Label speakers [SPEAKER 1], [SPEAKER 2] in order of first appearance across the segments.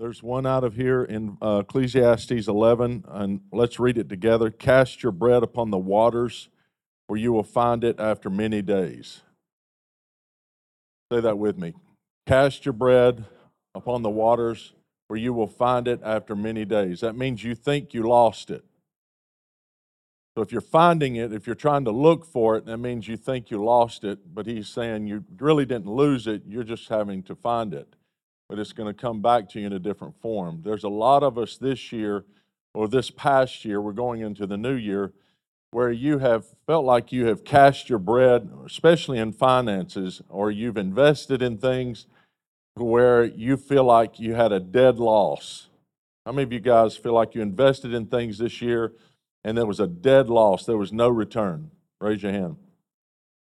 [SPEAKER 1] There's one out of here in uh, Ecclesiastes 11, and let's read it together. Cast your bread upon the waters, where you will find it after many days. Say that with me. Cast your bread upon the waters, where you will find it after many days. That means you think you lost it. So if you're finding it, if you're trying to look for it, that means you think you lost it, but he's saying you really didn't lose it, you're just having to find it. But it's going to come back to you in a different form. There's a lot of us this year or this past year, we're going into the new year, where you have felt like you have cast your bread, especially in finances, or you've invested in things where you feel like you had a dead loss. How many of you guys feel like you invested in things this year and there was a dead loss? There was no return? Raise your hand.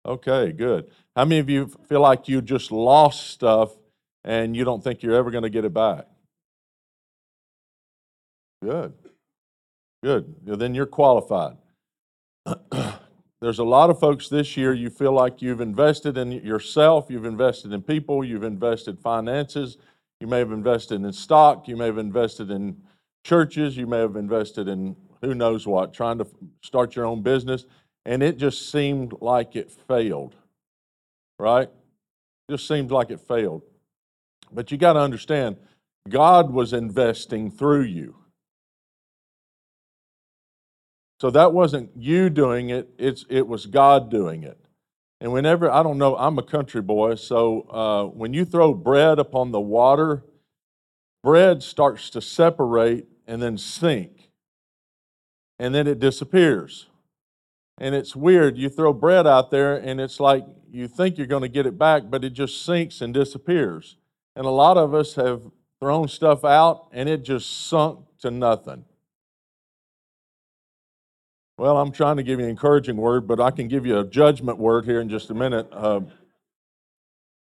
[SPEAKER 1] Okay, good. How many of you feel like you just lost stuff and you don't think you're ever going to get it back? Good. Good. Then you're qualified. There's a lot of folks this year, you feel like you've invested in yourself, you've invested in people, you've invested in finances, you may have invested in stock, you may have invested in churches, you may have invested in who knows what, trying to start your own business, and it just seemed like it failed, right? Just seemed like it failed. But you got to understand, God was investing through you. So that wasn't you doing it, it's, it was God doing it. And whenever, I don't know, I'm a country boy, so uh, when you throw bread upon the water, bread starts to separate and then sink, and then it disappears. And it's weird. You throw bread out there, and it's like you think you're going to get it back, but it just sinks and disappears. And a lot of us have thrown stuff out, and it just sunk to nothing. Well, I'm trying to give you an encouraging word, but I can give you a judgment word here in just a minute. Uh,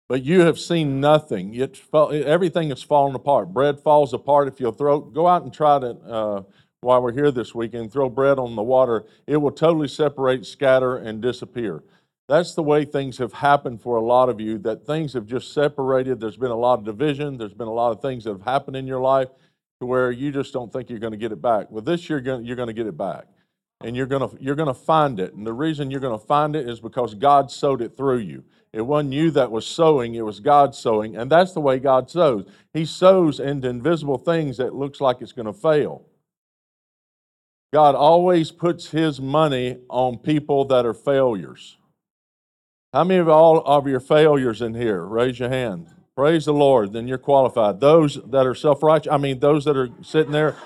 [SPEAKER 1] but you have seen nothing. Everything is falling apart. Bread falls apart. If you'll throw, go out and try to, uh, while we're here this weekend, throw bread on the water. It will totally separate, scatter, and disappear. That's the way things have happened for a lot of you, that things have just separated. There's been a lot of division. There's been a lot of things that have happened in your life to where you just don't think you're going to get it back. Well, this year, you're going to get it back and you're going to you're going to find it and the reason you're going to find it is because god sowed it through you it wasn't you that was sowing it was god sowing and that's the way god sows he sows into invisible things that looks like it's going to fail god always puts his money on people that are failures how many of all of your failures in here raise your hand praise the lord then you're qualified those that are self-righteous i mean those that are sitting there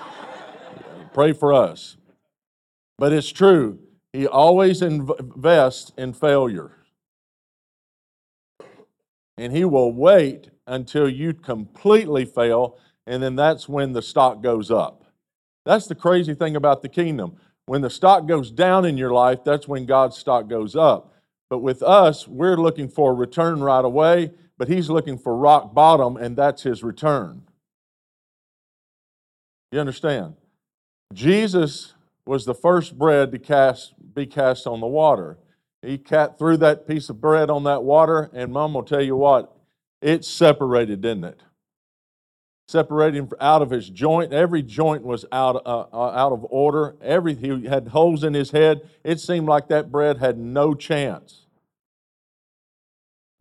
[SPEAKER 1] pray for us but it's true. He always invests in failure. And he will wait until you completely fail, and then that's when the stock goes up. That's the crazy thing about the kingdom. When the stock goes down in your life, that's when God's stock goes up. But with us, we're looking for a return right away, but he's looking for rock bottom, and that's his return. You understand? Jesus was the first bread to cast, be cast on the water. He cat threw that piece of bread on that water, and Mom will tell you what, it separated, didn't it? Separated him out of his joint. Every joint was out, uh, uh, out of order. Every, he had holes in his head. It seemed like that bread had no chance.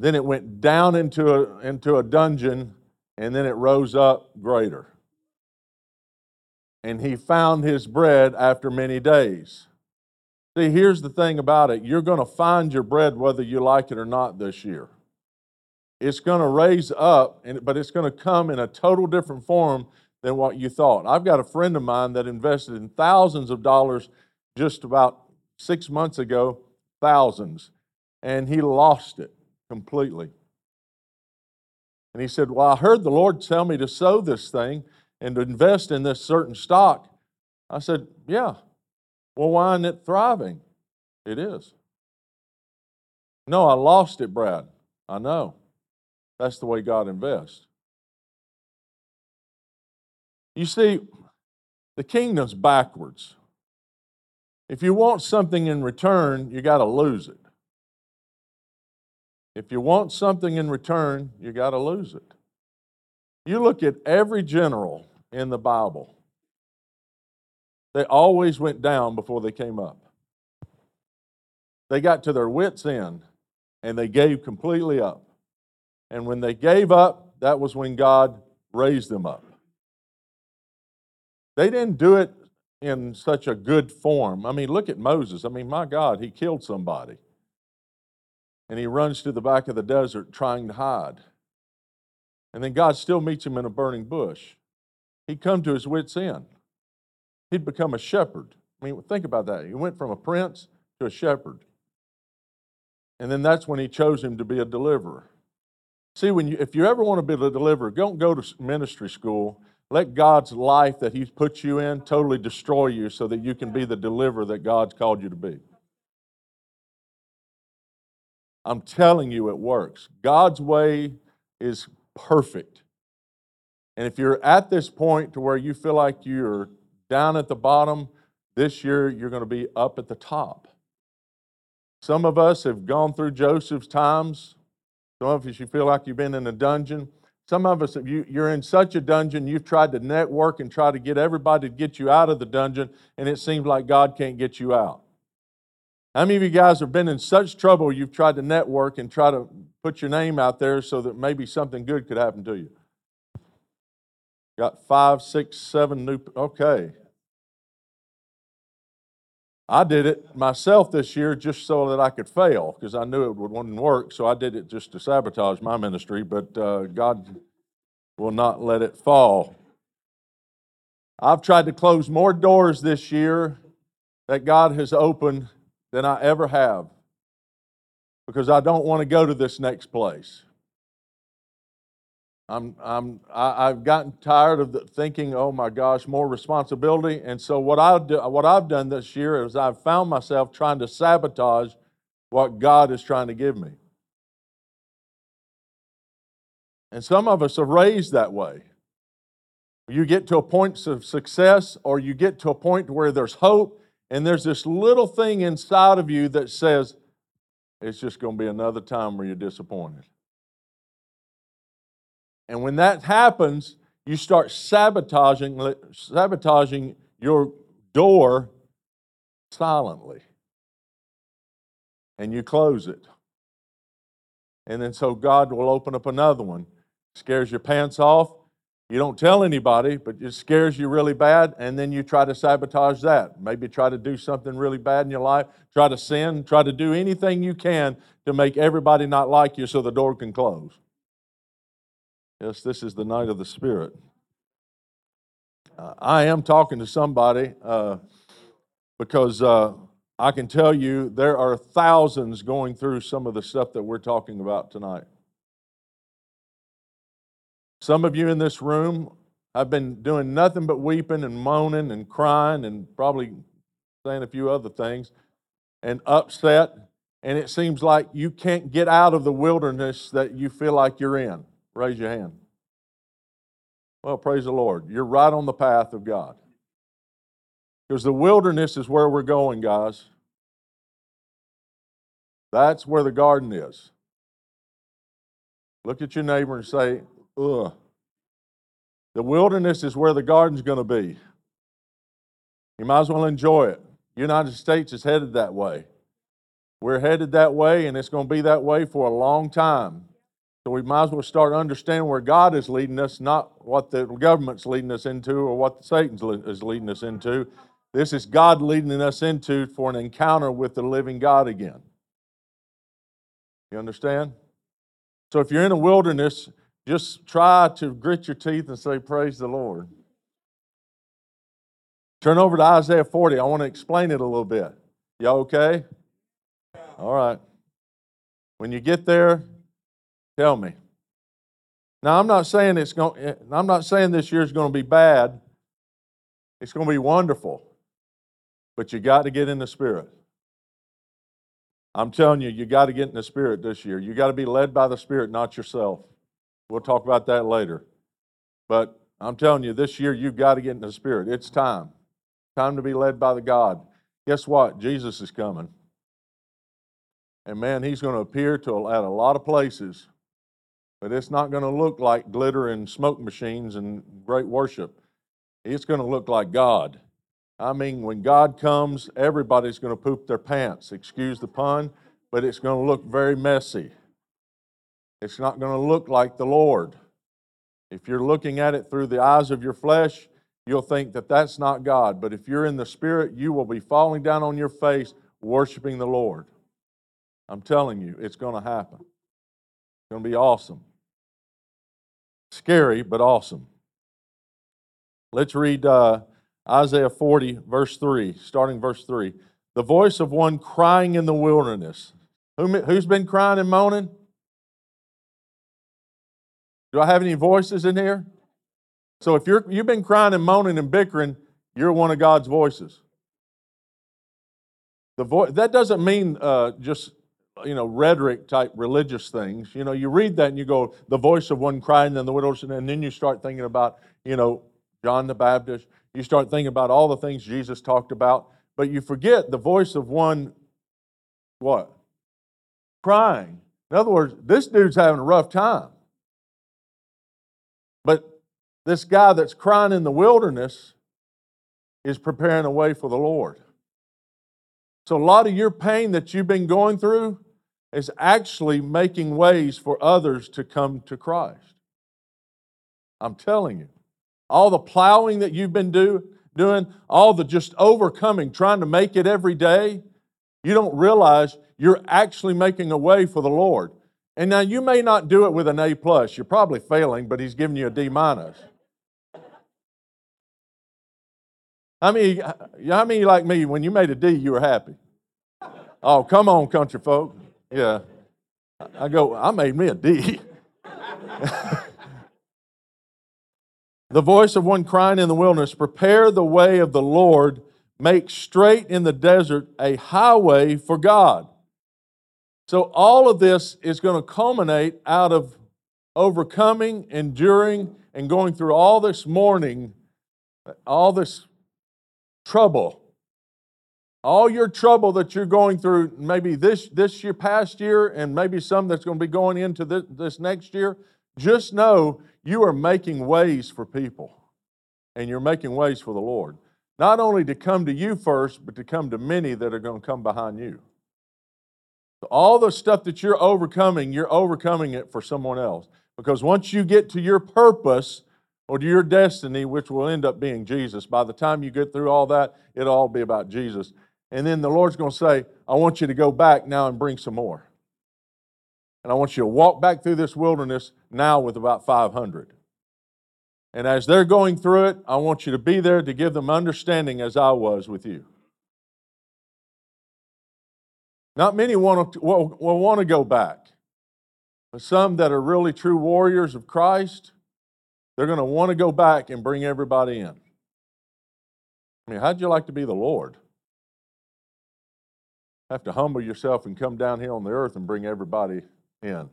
[SPEAKER 1] Then it went down into a, into a dungeon, and then it rose up greater and he found his bread after many days. See, here's the thing about it you're going to find your bread whether you like it or not this year. It's going to raise up, but it's going to come in a total different form than what you thought. I've got a friend of mine that invested in thousands of dollars just about six months ago, thousands, and he lost it completely. And he said, Well, I heard the Lord tell me to sow this thing and to invest in this certain stock. I said, Yeah. Well, why isn't it thriving? It is. No, I lost it, Brad. I know. That's the way God invests. You see, the kingdom's backwards. If you want something in return, you got to lose it. If you want something in return, you got to lose it. You look at every general in the Bible, they always went down before they came up. They got to their wits' end and they gave completely up. And when they gave up, that was when God raised them up. They didn't do it in such a good form. I mean, look at Moses. I mean, my God, he killed somebody. And he runs to the back of the desert trying to hide. And then God still meets him in a burning bush. He'd come to his wits' end. He'd become a shepherd. I mean, think about that. He went from a prince to a shepherd. And then that's when he chose him to be a deliverer. See, when you, if you ever want to be a deliverer, don't go to ministry school. Let God's life that He's put you in totally destroy you so that you can be the deliverer that God's called you to be. I'm telling you, it works. God's way is perfect. And if you're at this point to where you feel like you're down at the bottom, this year you're going to be up at the top. Some of us have gone through Joseph's times. Some of us, you feel like you've been in a dungeon. Some of us, you, you're in such a dungeon, you've tried to network and try to get everybody to get you out of the dungeon, and it seems like God can't get you out. How many of you guys have been in such trouble you've tried to network and try to put your name out there so that maybe something good could happen to you? Got five, six, seven new, okay. I did it myself this year just so that I could fail because I knew it wouldn't work. So I did it just to sabotage my ministry, but uh, God will not let it fall. I've tried to close more doors this year that God has opened than I ever have because I don't want to go to this next place. I'm, I'm, I, I've gotten tired of the, thinking, oh my gosh, more responsibility. And so what, I do, what I've done this year is I've found myself trying to sabotage what God is trying to give me. And some of us are raised that way. You get to a point of success, or you get to a point where there's hope, and there's this little thing inside of you that says, it's just going to be another time where you're disappointed. And when that happens, you start sabotaging, sabotaging your door silently. And you close it. And then so God will open up another one. Scares your pants off. You don't tell anybody, but it scares you really bad, and then you try to sabotage that. Maybe try to do something really bad in your life, try to sin, try to do anything you can to make everybody not like you so the door can close. Yes, this is the night of the Spirit. Uh, I am talking to somebody uh, because uh, I can tell you there are thousands going through some of the stuff that we're talking about tonight. Some of you in this room have been doing nothing but weeping and moaning and crying and probably saying a few other things and upset. And it seems like you can't get out of the wilderness that you feel like you're in. Raise your hand. Well, praise the Lord. You're right on the path of God. Because the wilderness is where we're going, guys. That's where the garden is. Look at your neighbor and say, ugh. The wilderness is where the garden's going to be. You might as well enjoy it. United States is headed that way. We're headed that way, and it's going to be that way for a long time. So we might as well start understanding where God is leading us, not what the government's leading us into or what Satan is leading us into. This is God leading us into for an encounter with the living God again. You understand? So if you're in a wilderness, just try to grit your teeth and say, Praise the Lord. Turn over to Isaiah 40. I want to explain it a little bit. Y'all okay? All right. When you get there, Tell me. Now, I'm not saying it's going. Eh, I'm not saying this year is going to be bad. It's going to be wonderful, but you got to get in the spirit. I'm telling you, you got to get in the spirit this year. You got to be led by the spirit, not yourself. We'll talk about that later. But I'm telling you, this year you've got to get in the spirit. It's time. Time to be led by the God. Guess what? Jesus is coming. And man, he's going to appear to at a lot of places but it's not going to look like glitter and smoke machines and great worship. It's going to look like God. I mean, when God comes, everybody's going to poop their pants. Excuse the pun, but it's going to look very messy. It's not going to look like the Lord. If you're looking at it through the eyes of your flesh, you'll think that that's not God. But if you're in the Spirit, you will be falling down on your face worshiping the Lord. I'm telling you, it's going to happen. It's going to be awesome. Scary, but awesome. Let's read uh, Isaiah 40, verse 3, starting verse 3. The voice of one crying in the wilderness. Who, who's been crying and moaning? Do I have any voices in here? So if you're, you've been crying and moaning and bickering, you're one of God's voices. The vo- that doesn't mean uh, just you know rhetoric type religious things. You know, you read that and you go, the voice of one crying in the widows, and then you start thinking about you know John the Baptist. You start thinking about all the things Jesus talked about, but you forget the voice of one what crying. In other words, this dude's having a rough time. But this guy that's crying in the wilderness is preparing a way for the Lord. So, a lot of your pain that you've been going through is actually making ways for others to come to Christ. I'm telling you. All the plowing that you've been do, doing, all the just overcoming, trying to make it every day, you don't realize you're actually making a way for the Lord. And now you may not do it with an A plus. You're probably failing, but he's giving you a D minus. How many, how many like me, when you made a D, you were happy? Oh, come on, country folk. Yeah. I go, I made me a D. the voice of one crying in the wilderness, prepare the way of the Lord, make straight in the desert a highway for God. So, all of this is going to culminate out of overcoming, enduring, and going through all this mourning, all this trouble. All your trouble that you're going through, maybe this, this year, past year, and maybe some that's going to be going into this, this next year, just know you are making ways for people. And you're making ways for the Lord. Not only to come to you first, but to come to many that are going to come behind you. All the stuff that you're overcoming, you're overcoming it for someone else. Because once you get to your purpose or to your destiny, which will end up being Jesus, by the time you get through all that, it'll all be about Jesus. And then the Lord's going to say, I want you to go back now and bring some more. And I want you to walk back through this wilderness now with about 500. And as they're going through it, I want you to be there to give them understanding as I was with you. Not many want to, will, will want to go back. But some that are really true warriors of Christ, they're going to want to go back and bring everybody in. I mean, how'd you like to be the Lord? Have to humble yourself and come down here on the earth and bring everybody in.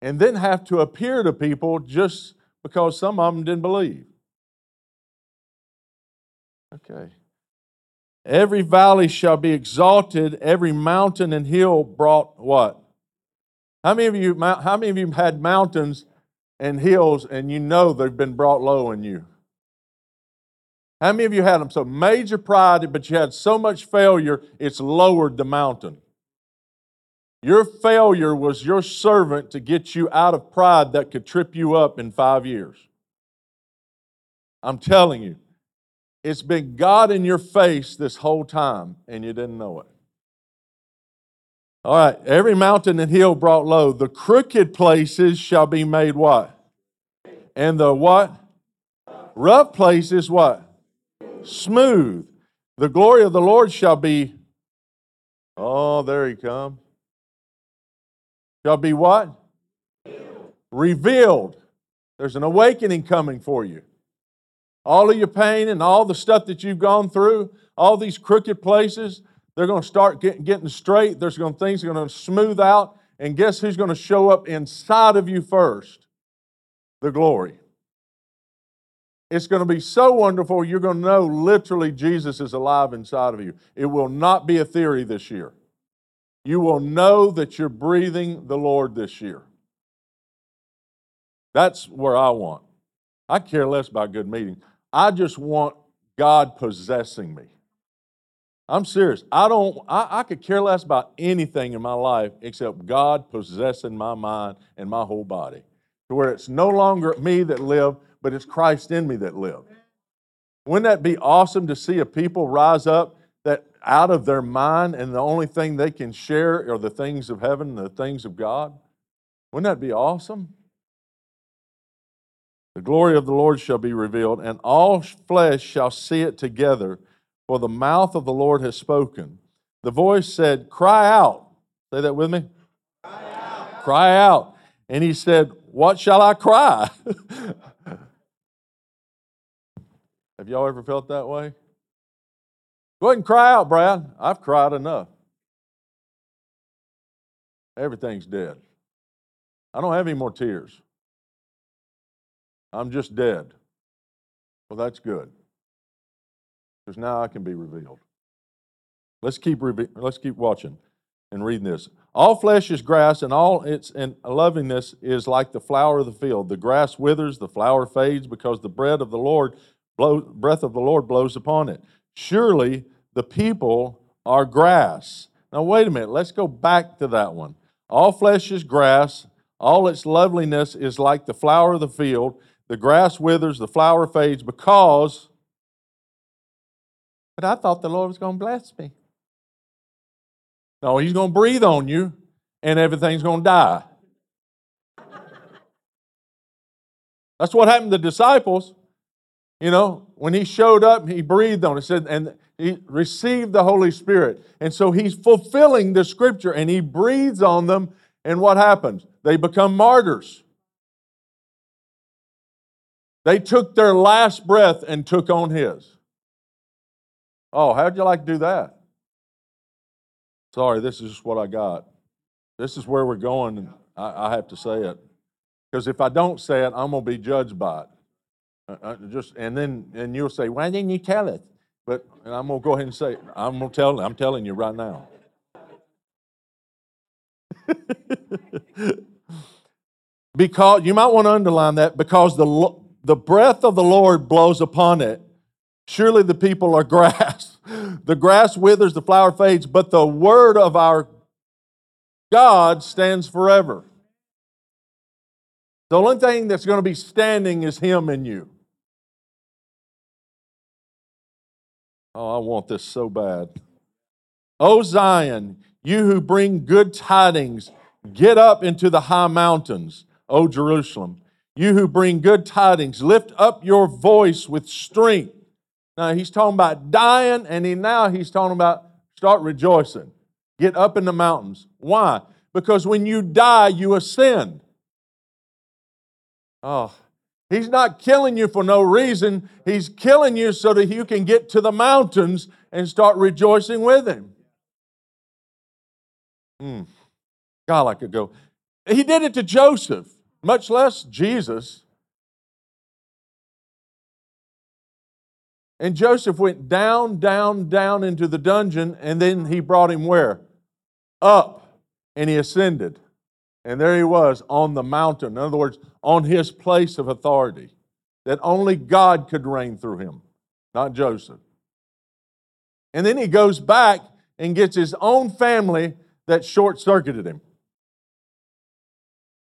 [SPEAKER 1] And then have to appear to people just because some of them didn't believe. Okay. Every valley shall be exalted, every mountain and hill brought what? How many of you how many of you had mountains and hills and you know they've been brought low in you? How many of you had them? So major pride, but you had so much failure, it's lowered the mountain. Your failure was your servant to get you out of pride that could trip you up in five years. I'm telling you. It's been God in your face this whole time, and you didn't know it. All right, every mountain and hill brought low. The crooked places shall be made what? And the what? Rough places what? Smooth. The glory of the Lord shall be. Oh, there he comes. Shall be what? Revealed. There's an awakening coming for you all of your pain and all the stuff that you've gone through, all these crooked places, they're going to start get, getting straight. There's going things are going to smooth out, and guess who's going to show up inside of you first? The glory. It's going to be so wonderful. You're going to know literally Jesus is alive inside of you. It will not be a theory this year. You will know that you're breathing the Lord this year. That's where I want. I care less about good meetings. I just want God possessing me. I'm serious. I don't, I, I could care less about anything in my life except God possessing my mind and my whole body. To where it's no longer me that live, but it's Christ in me that live. Wouldn't that be awesome to see a people rise up that out of their mind and the only thing they can share are the things of heaven, the things of God? Wouldn't that be awesome? The glory of the Lord shall be revealed, and all flesh shall see it together for the mouth of the Lord has spoken. The voice said, Cry out. Say that with me. Cry out. And he said, What shall I cry? Have y'all ever felt that way? Go ahead and cry out, Brad. I've cried enough. Everything's dead. I don't have any more tears. I'm just dead. Well, that's good because now I can be revealed. Let's keep, let's keep watching and reading this. All flesh is grass, and all its and loveliness is like the flower of the field. The grass withers, the flower fades, because the breath of the Lord, blow, breath of the Lord blows upon it. Surely the people are grass. Now wait a minute. Let's go back to that one. All flesh is grass. All its loveliness is like the flower of the field. The grass withers, the flower fades, because but I thought the Lord was going to bless me. No, He's going to breathe on you and everything's going to die. That's what happened to the disciples. You know, when he showed up, he breathed on it. Said, and he received the Holy Spirit. And so he's fulfilling the scripture and he breathes on them. And what happens? They become martyrs. They took their last breath and took on his. Oh, how'd you like to do that? Sorry, this is what I got. This is where we're going, I, I have to say it. Because if I don't say it, I'm going to be judged by it. Uh, uh, just and then and you'll say, "Why didn't you tell it?" But and I'm to go ahead and say. I'm to tell. I'm telling you right now. because you might want to underline that because the the breath of the Lord blows upon it, Surely the people are grass. The grass withers, the flower fades, but the word of our God stands forever. The only thing that's going to be standing is Him in you. Oh, I want this so bad. O Zion, you who bring good tidings, get up into the high mountains, O Jerusalem. You who bring good tidings, lift up your voice with strength. Now he's talking about dying, and he, now he's talking about start rejoicing. Get up in the mountains. Why? Because when you die, you ascend. Oh, he's not killing you for no reason. He's killing you so that you can get to the mountains and start rejoicing with him. Hmm. God, I could go. He did it to Joseph, much less Jesus. And Joseph went down, down, down into the dungeon, and then he brought him where? Up, and he ascended. And there he was on the mountain. In other words, on his place of authority, that only God could reign through him, not Joseph. And then he goes back and gets his own family that short circuited him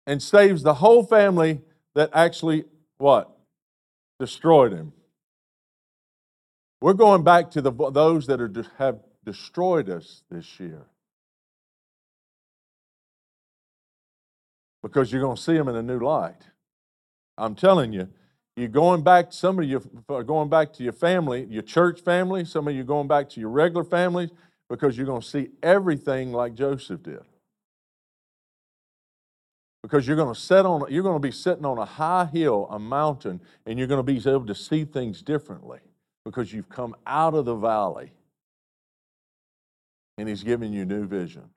[SPEAKER 1] and saves the whole family that actually what? Destroyed him. We're going back to the, those that are, have destroyed us this year. Because you're going to see them in a new light. I'm telling you, you're going back, some of you are going back to your family, your church family, some of you are going back to your regular families, because you're going to see everything like Joseph did. Because you're going to set on, you're going to be sitting on a high hill, a mountain, and you're going to be able to see things differently because you've come out of the valley and he's giving you new vision.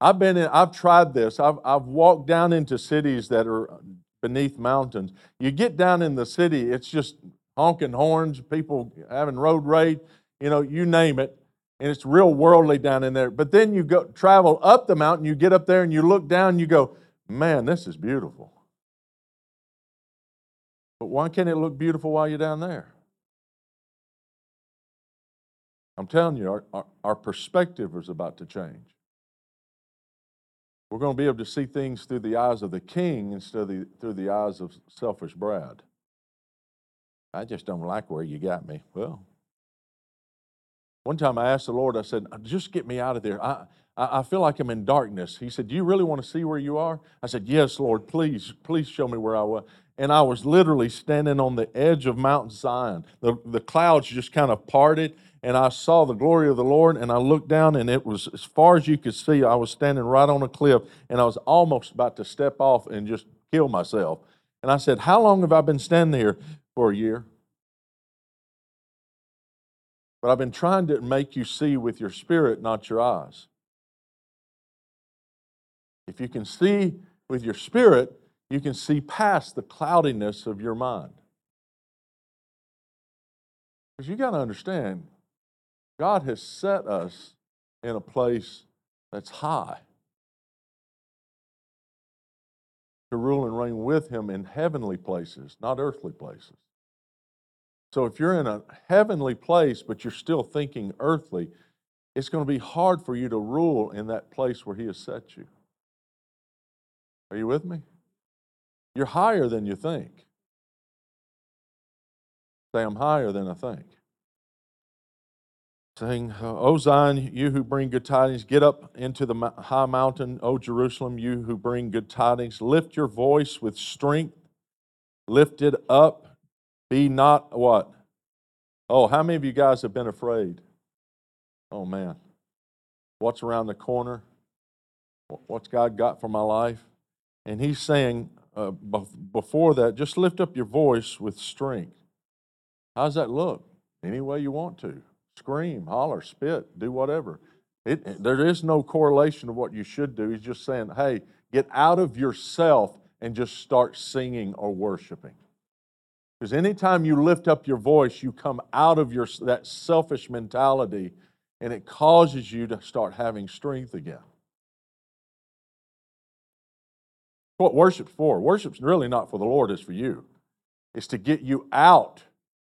[SPEAKER 1] I've been in, I've tried this. I've, I've walked down into cities that are uh, beneath mountains. You get down in the city, it's just honking horns, people having road rage, you know, you name it. And it's real worldly down in there. But then you go travel up the mountain, you get up there and you look down, and you go, man, this is beautiful. But why can't it look beautiful while you're down there? I'm telling you, our, our, our perspective is about to change. We're going to be able to see things through the eyes of the king instead of the, through the eyes of selfish Brad. I just don't like where you got me. Well, one time I asked the Lord, I said, uh, just get me out of there. I, I, I feel like I'm in darkness. He said, Do you really want to see where you are? I said, Yes, Lord, please, please show me where I was. And I was literally standing on the edge of Mount Zion. The, the clouds just kind of parted, and I saw the glory of the Lord, and I looked down, and it was as far as you could see. I was standing right on a cliff, and I was almost about to step off and just kill myself. And I said, How long have I been standing here? For a year. But I've been trying to make you see with your spirit, not your eyes. If you can see with your spirit, you can see past the cloudiness of your mind. Because you got to understand, God has set us in a place that's high to rule and reign with Him in heavenly places, not earthly places. So if you're in a heavenly place, but you're still thinking earthly, it's going to be hard for you to rule in that place where He has set you. Are you with me? You're higher than you think. Say, I'm higher than I think. Saying, O Zion, you who bring good tidings, get up into the high mountain, O Jerusalem, you who bring good tidings. Lift your voice with strength. Lift it up. Be not what? Oh, how many of you guys have been afraid? Oh, man. What's around the corner? What's God got for my life? And he's saying, uh, before that, just lift up your voice with strength. How does that look? Any way you want to. Scream, holler, spit, do whatever. It, there is no correlation to what you should do. He's just saying, hey, get out of yourself and just start singing or worshiping. Because anytime you lift up your voice, you come out of your, that selfish mentality and it causes you to start having strength again. what worship's for. Worship's really not for the Lord, it's for you. It's to get you out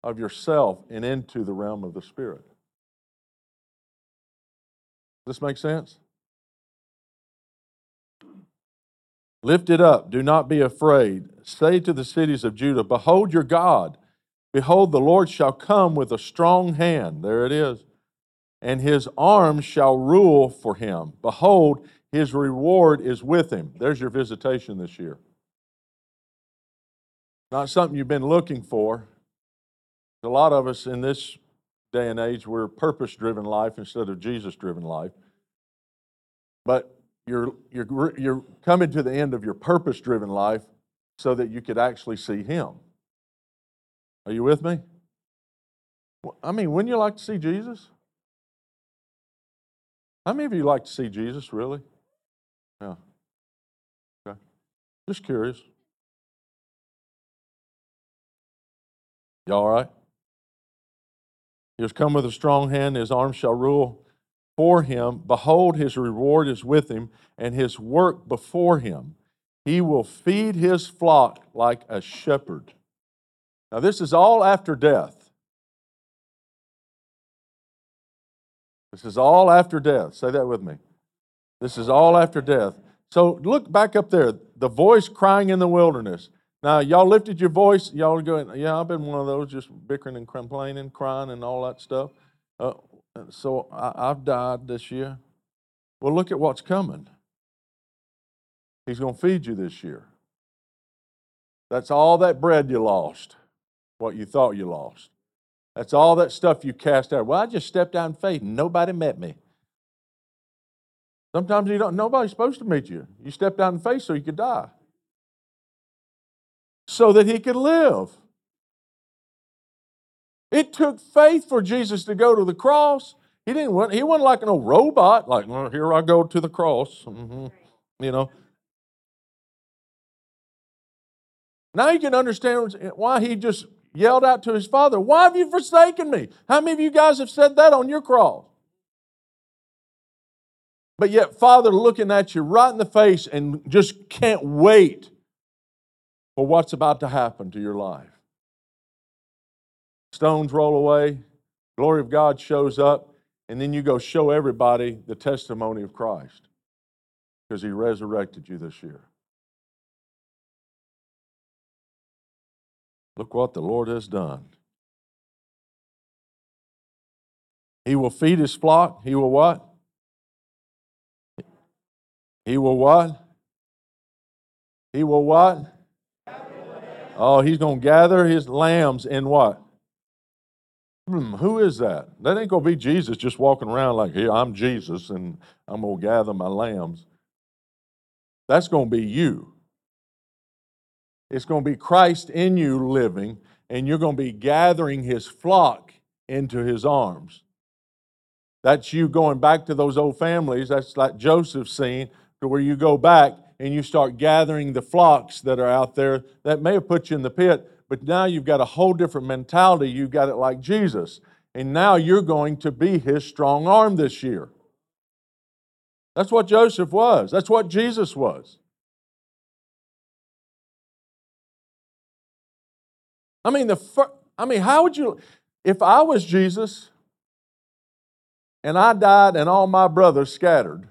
[SPEAKER 1] of yourself and into the realm of the Spirit. Does this make sense? Lift it up. Do not be afraid. Say to the cities of Judah, Behold your God. Behold, the Lord shall come with a strong hand. There it is. And his arm shall rule for him. Behold, his reward is with him. There's your visitation this year. Not something you've been looking for. A lot of us in this day and age, we're purpose driven life instead of Jesus driven life. But you're, you're, you're coming to the end of your purpose driven life so that you could actually see Him. Are you with me? I mean, wouldn't you like to see Jesus? How many of you like to see Jesus, really? Yeah. Okay. Just curious. You all right? He has come with a strong hand, his arm shall rule for him. Behold, his reward is with him, and his work before him. He will feed his flock like a shepherd. Now, this is all after death. This is all after death. Say that with me. This is all after death. So look back up there. The voice crying in the wilderness. Now, y'all lifted your voice. Y'all going, yeah, I've been one of those just bickering and complaining, crying, and all that stuff. Uh, so I, I've died this year. Well, look at what's coming. He's going to feed you this year. That's all that bread you lost, what you thought you lost. That's all that stuff you cast out. Well, I just stepped out in faith and nobody met me. Sometimes you don't, nobody's supposed to meet you. You stepped out in faith so you could die. So that he could live. It took faith for Jesus to go to the cross. He didn't. want. He wasn't like an old robot. Like, well, here I go to the cross. Mm-hmm. You know. Now you can understand why he just yelled out to his father, "Why have you forsaken me?" How many of you guys have said that on your cross? But yet, Father looking at you right in the face and just can't wait for what's about to happen to your life. Stones roll away, glory of God shows up, and then you go show everybody the testimony of Christ because he resurrected you this year. Look what the Lord has done. He will feed his flock. He will what? He will what? He will what? Oh, he's going to gather his lambs in what? Hmm, who is that? That ain't to be Jesus just walking around like, here, I'm Jesus and I'm to gather my lambs. That's to be you. It's to be Christ in you living, and you're to be gathering his flock into his arms. That's you going back to those old families. That's like Joseph's scene, to where you go back and you start gathering the flocks that are out there that may have put you in the pit, but now you've got a whole different mentality. You've got it like Jesus. And now you're going to be his strong arm this year. That's what Joseph was. That's what Jesus was. I mean, the fir- I mean, how would you if I was Jesus and I died and all my brothers scattered,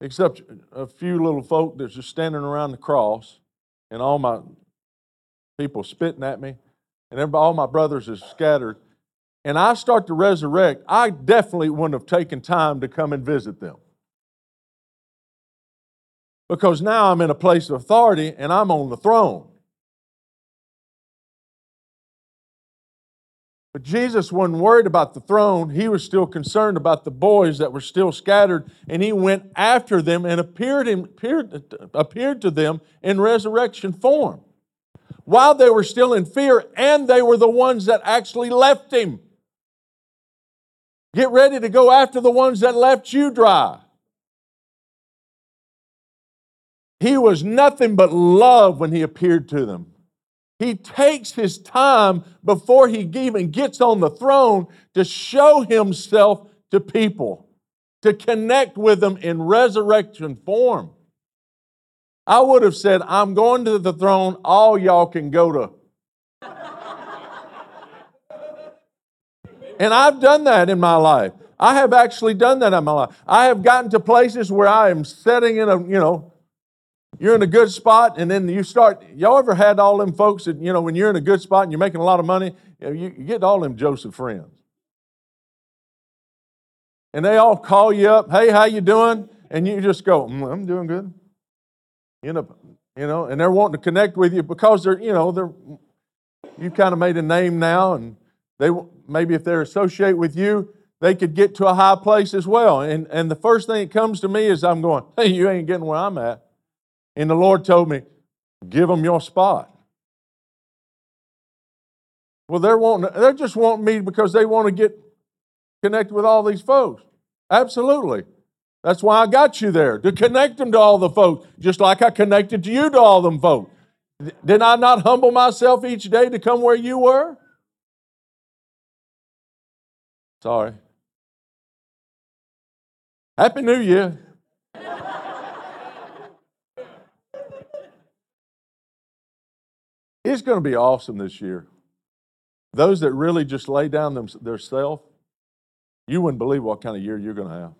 [SPEAKER 1] except a few little folk that's just standing around the cross, and all my people spitting at me, and all my brothers is scattered, and I start to resurrect, I definitely wouldn't have taken time to come and visit them. Because now I'm in a place of authority and I'm on the throne. But Jesus wasn't worried about the throne. He was still concerned about the boys that were still scattered, and he went after them and appeared, in, appeared, appeared to them in resurrection form while they were still in fear, and they were the ones that actually left him. Get ready to go after the ones that left you dry. He was nothing but love when he appeared to them. He takes his time before he even gets on the throne to show himself to people, to connect with them in resurrection form. I would have said, I'm going to the throne, all y'all can go to. and I've done that in my life. I have actually done that in my life. I have gotten to places where I am sitting in a, you know, you're in a good spot, and then you start. Y'all ever had all them folks that, you know, when you're in a good spot and you're making a lot of money, you, get all them Joseph friends. And they all call you up, hey, how you doing? And you just go, mm, I'm doing good. You know, you know, and they're wanting to connect with you because they're, you know, they're you kind of made a name now, and they maybe if they're associate with you, they could get to a high place as well. And and the first thing that comes to me is I'm going, hey, you ain't getting where I'm at. And the Lord told me, give them your spot. Well, they're wanting, they're just wanting me because they want to get connected with all these folks. Absolutely. That's why I got you there, to connect them to all the folks, just like I connected to you to all them folks. Did I not humble myself each day to come where you were? Sorry. Happy New Year. It's going to be awesome this year. Those that really just lay down them, their self, you wouldn't believe what kind of year you're going to have.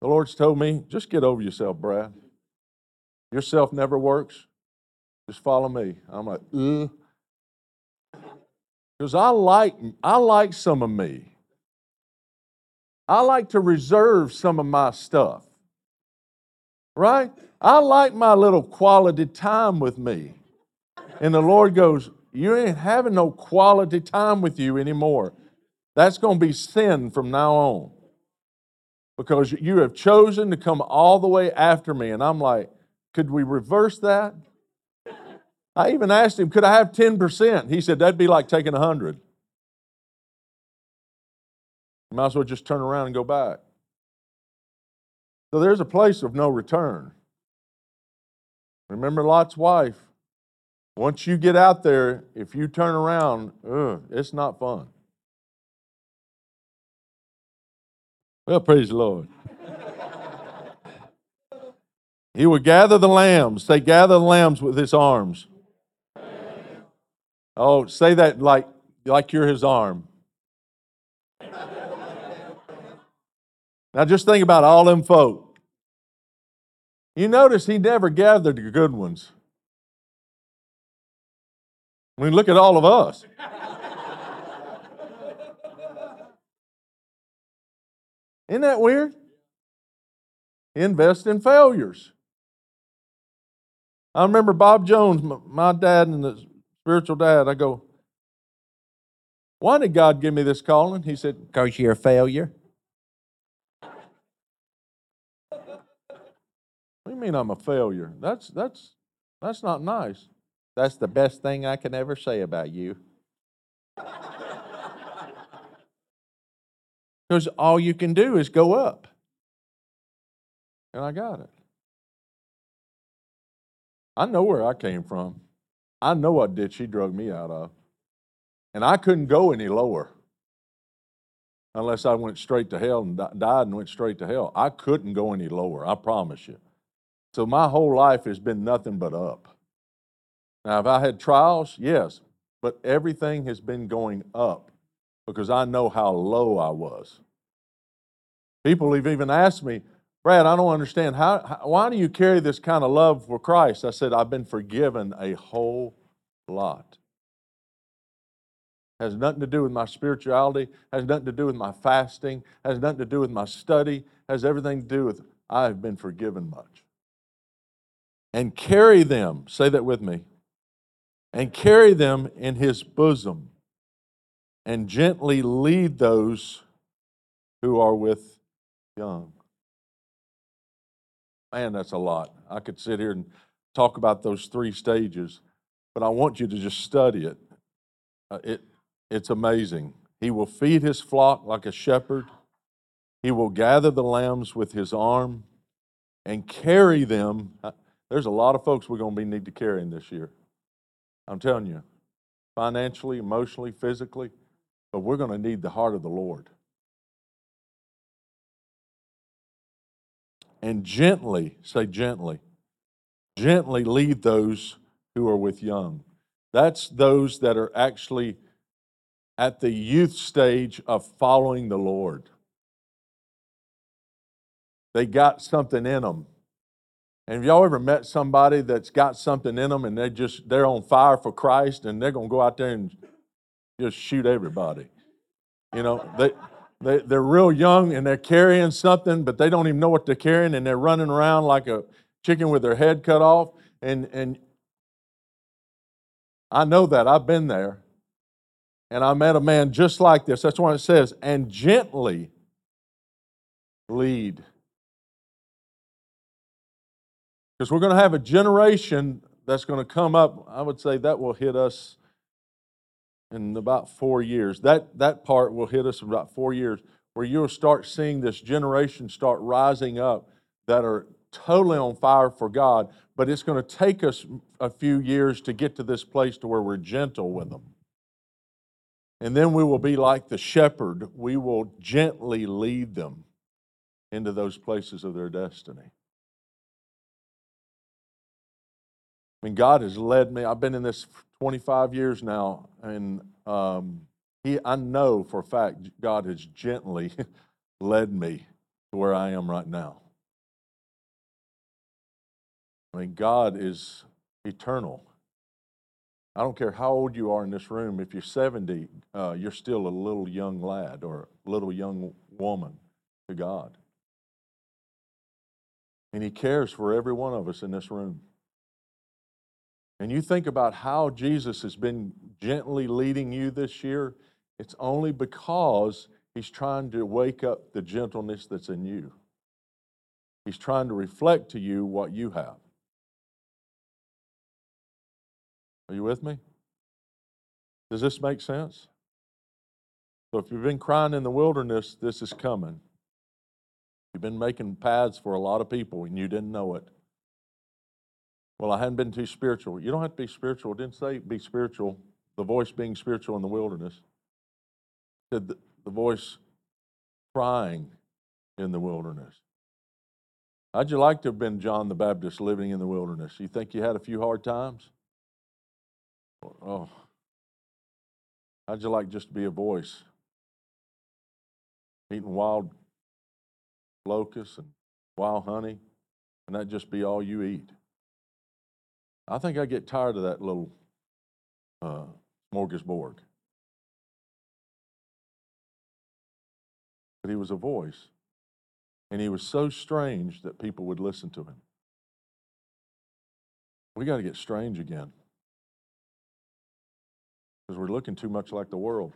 [SPEAKER 1] The Lord's told me, just get over yourself, Brad. Yourself never works. Just follow me. I'm like, ugh. Because I like, I like some of me. I like to reserve some of my stuff. Right? I like my little quality time with me. And the Lord goes, You ain't having no quality time with you anymore. That's going to be sin from now on because you have chosen to come all the way after me. And I'm like, Could we reverse that? I even asked him, Could I have 10%? He said, That'd be like taking 100. You might as well just turn around and go back. So there's a place of no return. Remember Lot's wife? Once you get out there, if you turn around, ugh, it's not fun. Well, praise the Lord. he will gather the lambs. Say, gather the lambs with his arms. Oh, say that like, like you're his arm. Now just think about all them folk. You notice he never gathered the good ones. I mean, look at all of us. Isn't that weird? Invest in failures. I remember Bob Jones, my dad and the spiritual dad. I go, Why did God give me this calling? He said, Because you're a failure. What do you mean I'm a failure? That's that's that's not nice. That's the best thing I can ever say about you. Because all you can do is go up. And I got it. I know where I came from. I know what ditch she drug me out of. And I couldn't go any lower unless I went straight to hell and died and went straight to hell. I couldn't go any lower, I promise you. So my whole life has been nothing but up. Now, have I had trials? Yes. But everything has been going up because I know how low I was. People have even asked me, Brad, I don't understand. How, how, why do you carry this kind of love for Christ? I said, I've been forgiven a whole lot. Has nothing to do with my spirituality, has nothing to do with my fasting, has nothing to do with my study, has everything to do with I have been forgiven much. And carry them, say that with me, and carry them in his bosom, and gently lead those who are with young. Man, that's a lot. I could sit here and talk about those three stages, but I want you to just study it. Uh, it it's amazing. He will feed his flock like a shepherd. He will gather the lambs with his arm and carry them. Uh, There's a lot of folks we're going to be need to carrying this year. I'm telling you, financially, emotionally, physically, but we're going to need the heart of the Lord. And gently, say gently, gently lead those who are with young. That's those that are actually at the youth stage of following the Lord. They got something in them. And have y'all ever met somebody that's got something in them and they just they're on fire for Christ and they're gonna go out there and just shoot everybody? You know, they they they're real young and they're carrying something, but they don't even know what they're carrying, and they're running around like a chicken with their head cut off. And and I know that I've been there. And I met a man just like this. That's why it says, and gently lead. Because we're going to have a generation that's going to come up. I would say that will hit us in about four years. That, that part will hit us in about four years, where you'll start seeing this generation start rising up that are totally on fire for God. But it's going to take us a few years to get to this place to where we're gentle with them. And then we will be like the shepherd. We will gently lead them into those places of their destiny. I mean, God has led me. I've been in this 25 years now, and um, he, I know for a fact God has gently led me to where I am right now. I mean, God is eternal. I don't care how old you are in this room. If you're 70, uh, you're still a little young lad or a little young woman to God. And He cares for every one of us in this room. And you think about how Jesus has been gently leading you this year, it's only because He's trying to wake up the gentleness that's in you. He's trying to reflect to you what you have. Are you with me? Does this make sense? So if you've been crying in the wilderness, this is coming. You've been making paths for a lot of people and you didn't know it. Well, I hadn't been too spiritual. You don't have to be spiritual. It didn't say be spiritual. The voice being spiritual in the wilderness. It said the, the voice crying in the wilderness? How'd you like to have been John the Baptist living in the wilderness? You think you had a few hard times? Oh, how'd you like just to be a voice? Eating wild locusts and wild honey, and that just be all you eat? I think I get tired of that little uh, smorgasbord. But he was a voice. And he was so strange that people would listen to him. We got to get strange again. Because we're looking too much like the world.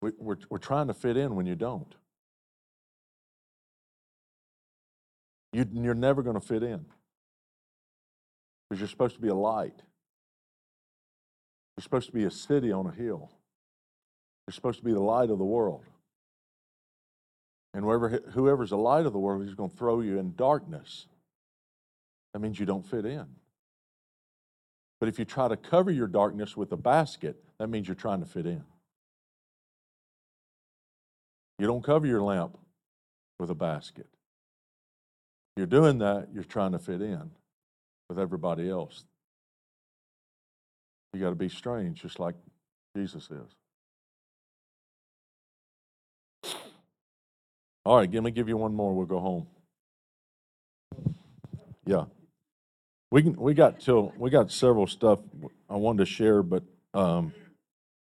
[SPEAKER 1] We, we're, we're trying to fit in when you don't. You, you're never going to fit in. Because you're supposed to be a light. You're supposed to be a city on a hill. You're supposed to be the light of the world. And whoever, whoever's the light of the world, he's going to throw you in darkness. That means you don't fit in. But if you try to cover your darkness with a basket, that means you're trying to fit in. You don't cover your lamp with a basket. You're doing that, you're trying to fit in with everybody else. You got to be strange, just like Jesus is. All right, let me give you one more. We'll go home. Yeah, we can. We got till we got several stuff I wanted to share, but um,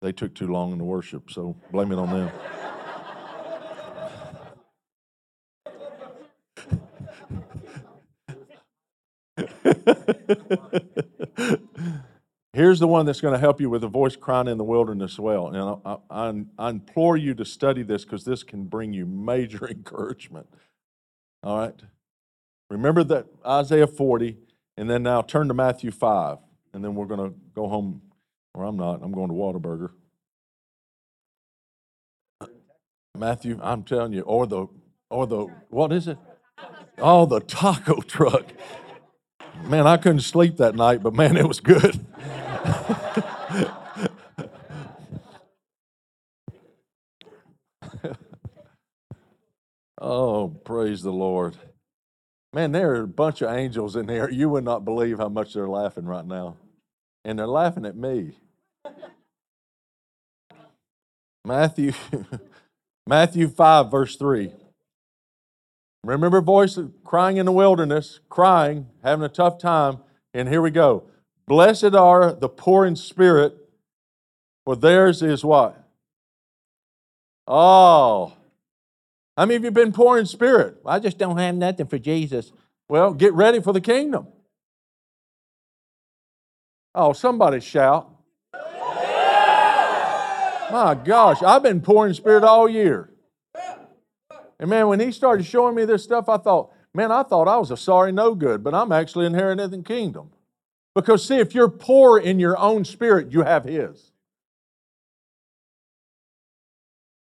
[SPEAKER 1] they took too long in the worship, so blame it on them. Here's the one that's going to help you with a voice crying in the wilderness well. And I, I, I implore you to study this because this can bring you major encouragement. All right? Remember that Isaiah 40, and then now turn to Matthew 5, and then we're going to go home. Or I'm not, I'm going to Whataburger. Matthew, I'm telling you, or the, or the, what is it? Oh, the taco truck. Man, I couldn't sleep that night, but man, it was good. oh, praise the Lord. Man, there are a bunch of angels in there. You would not believe how much they're laughing right now. And they're laughing at me. Matthew Matthew 5 verse 3. Remember voice crying in the wilderness, crying, having a tough time, and here we go. Blessed are the poor in spirit, for theirs is what? Oh. How many of you been poor in spirit? I just don't have nothing for Jesus. Well, get ready for the kingdom. Oh, somebody shout. My gosh, I've been poor in spirit all year. And man, when he started showing me this stuff, I thought, man, I thought I was a sorry no good, but I'm actually inheriting the kingdom. Because, see, if you're poor in your own spirit, you have His.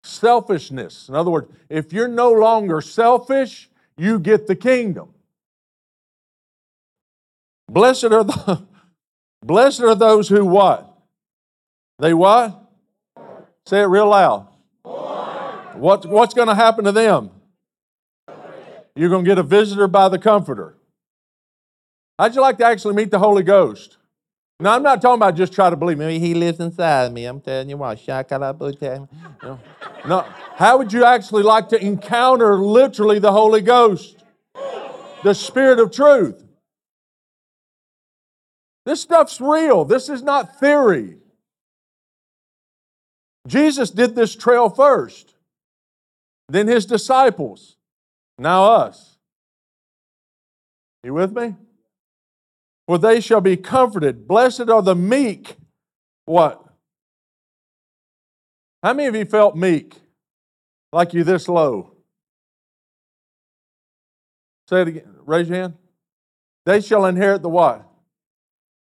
[SPEAKER 1] Selfishness. In other words, if you're no longer selfish, you get the kingdom. Blessed are the blessed are those who what? They what? Say it real loud. What, what's going to happen to them? You're going to get a visitor by the comforter. How'd you like to actually meet the Holy Ghost? Now, I'm not talking about just try to believe me. He lives inside of me. I'm telling you what. No. no. How would you actually like to encounter literally the Holy Ghost? The Spirit of truth. This stuff's real. This is not theory. Jesus did this trail first, then his disciples, now us. You with me? for they shall be comforted. Blessed are the meek. What? How many of you felt meek? Like you this low? Say it again. Raise your hand. They shall inherit the what?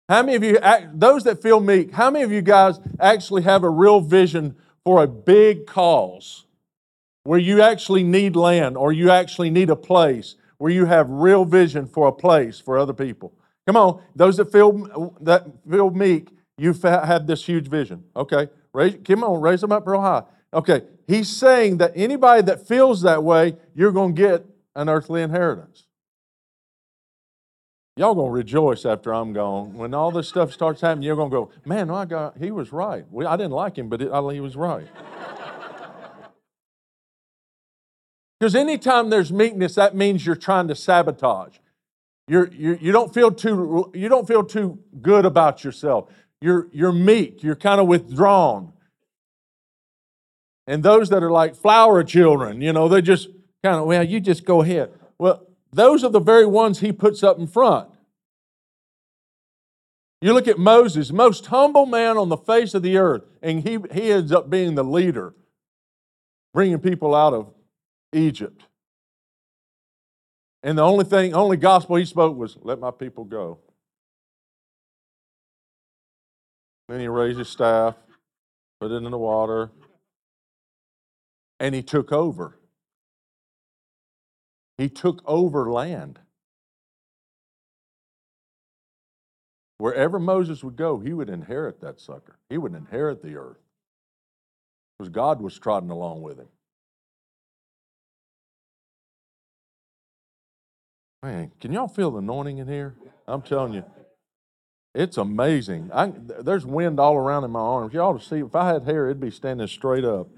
[SPEAKER 1] How many of you, those that feel meek, how many of you guys actually have a real vision for a big cause where you actually need land or you actually need a place where you have real vision for a place for other people? Come on, those that feel that feel meek, you have this huge vision. Okay, raise, come on, raise them up real high. Okay, he's saying that anybody that feels that way, you're going to get an earthly inheritance. Y'all gonna rejoice after I'm gone. When all this stuff starts happening, you're gonna go, man, I got, he was right. We, I didn't like him, but it, I, he was right. Because anytime there's meekness, that means you're trying to sabotage. You're, you're, you, don't feel too, you don't feel too good about yourself. You're, you're meek. You're kind of withdrawn. And those that are like flower children, you know, they just kind of, well, you just go ahead. Well, those are the very ones he puts up in front. You look at Moses, most humble man on the face of the earth, and he, he ends up being the leader, bringing people out of Egypt. And the only thing, only gospel he spoke was, let my people go. Then he raised his staff, put it in the water, and he took over. He took over land. Wherever Moses would go, he would inherit that sucker. He would inherit the earth. Because God was trotting along with him. Man, can y'all feel the anointing in here? I'm telling you, it's amazing. I, there's wind all around in my arms. Ought to see, if I had hair, it'd be standing straight up.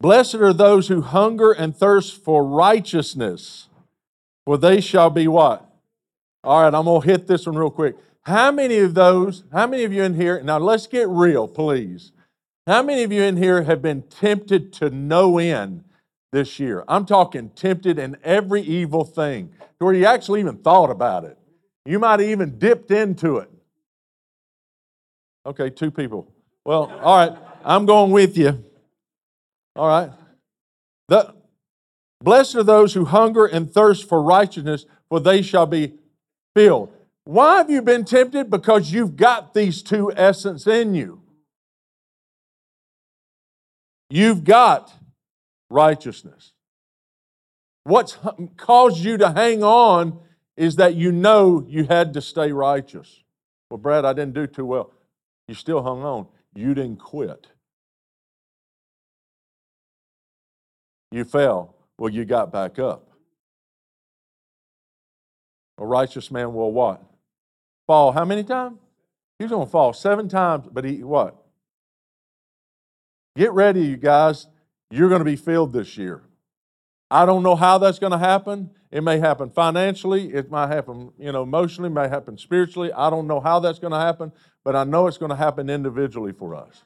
[SPEAKER 1] Blessed are those who hunger and thirst for righteousness, for they shall be what? All right, I'm going to hit this one real quick. How many of those, how many of you in here, now let's get real, please. How many of you in here have been tempted to no end this year. I'm talking tempted in every evil thing, to where you actually even thought about it. You might have even dipped into it. Okay, two people. Well, all right, I'm going with you. All right. The, blessed are those who hunger and thirst for righteousness, for they shall be filled. Why have you been tempted? Because you've got these two essence in you. You've got righteousness. What's caused you to hang on is that you know you had to stay righteous. Well, Brad, I didn't do too well. You still hung on. You didn't quit. You fell. Well, you got back up. A righteous man will what? Fall how many times? He's going to fall seven times, but he what? Get ready, you guys. You're going to be filled this year. I don't know how that's going to happen. It may happen financially, it might happen, you know, emotionally, may happen spiritually. I don't know how that's going to happen, but I know it's going to happen individually for us.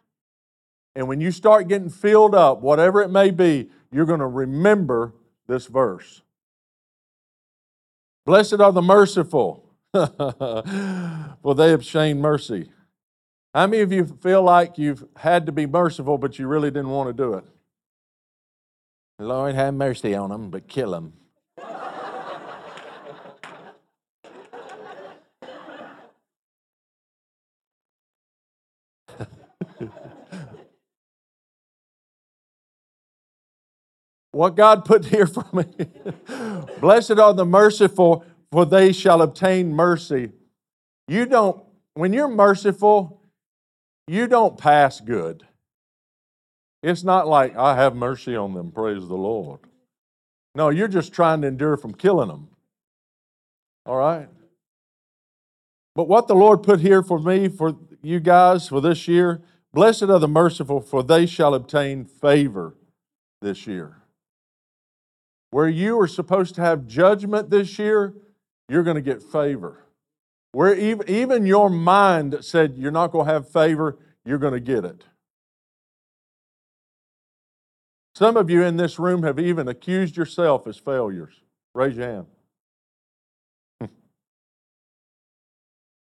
[SPEAKER 1] And when you start getting filled up, whatever it may be, you're going to remember this verse. Blessed are the merciful, for they obtain mercy. How many of you feel like you've had to be merciful, but you really didn't want to do it? Lord, have mercy on them, but kill them. what God put here for me. Blessed are the merciful, for they shall obtain mercy. You don't, when you're merciful, you don't pass good. It's not like, I have mercy on them, praise the Lord. No, you're just trying to endure from killing them. All right? But what the Lord put here for me, for you guys, for this year, blessed are the merciful, for they shall obtain favor this year. Where you are supposed to have judgment this year, you're going to get favor. Where even, even your mind said you're not going to have favor, you're going to get it. Some of you in this room have even accused yourself as failures. Raise your hand.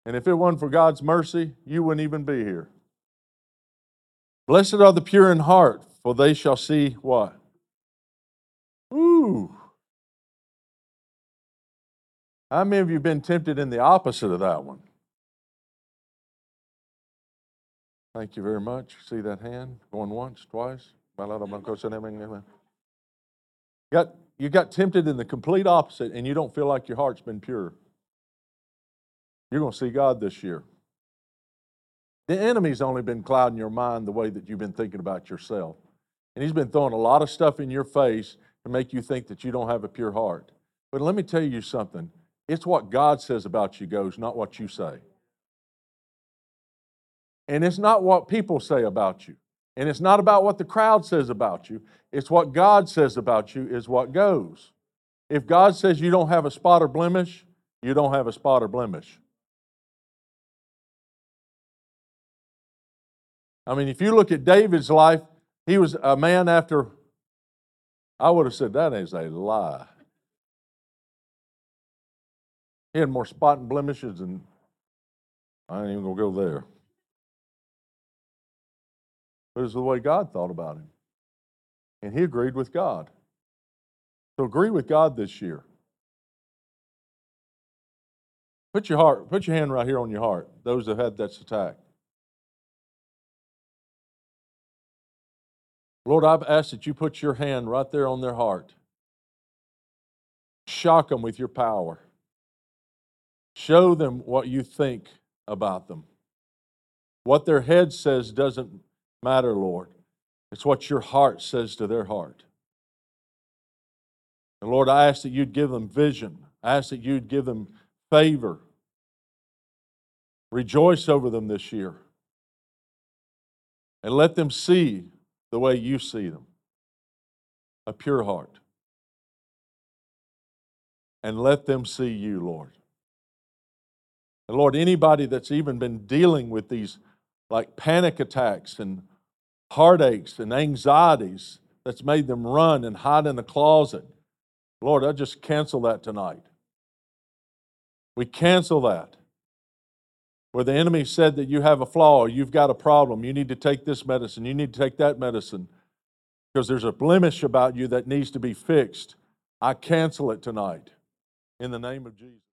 [SPEAKER 1] and if it wasn't for God's mercy, you wouldn't even be here. Blessed are the pure in heart, for they shall see what? Ooh. How many of you have been tempted in the opposite of that one? Thank you very much. See that hand going once, twice? You got, you got tempted in the complete opposite, and you don't feel like your heart's been pure. You're going to see God this year. The enemy's only been clouding your mind the way that you've been thinking about yourself. And he's been throwing a lot of stuff in your face to make you think that you don't have a pure heart. But let me tell you something it's what God says about you goes, not what you say. And it's not what people say about you. And it's not about what the crowd says about you. It's what God says about you is what goes. If God says you don't have a spot or blemish, you don't have a spot or blemish. I mean, if you look at David's life, he was a man after, I would have said that is a lie. He had more spot and blemishes than, I ain't even gonna go there. But the way God thought about him. And he agreed with God. So agree with God this year. Put your heart, put your hand right here on your heart, those that had that attack. Lord, I've asked that you put your hand right there on their heart. Shock them with your power. Show them what you think about them. What their head says doesn't matter, Lord. It's what your heart says to their heart. And Lord, I ask that you'd give them vision. I ask that you'd give them favor. Rejoice over them this year. And let them see the way you see them a pure heart. And let them see you, Lord. And Lord, anybody that's even been dealing with these like panic attacks and heartaches and anxieties that's made them run and hide in the closet, Lord, I just cancel that tonight. We cancel that. Where the enemy said that you have a flaw you've got a problem, you need to take this medicine, you need to take that medicine because there's a blemish about you that needs to be fixed. I cancel it tonight in the name of Jesus.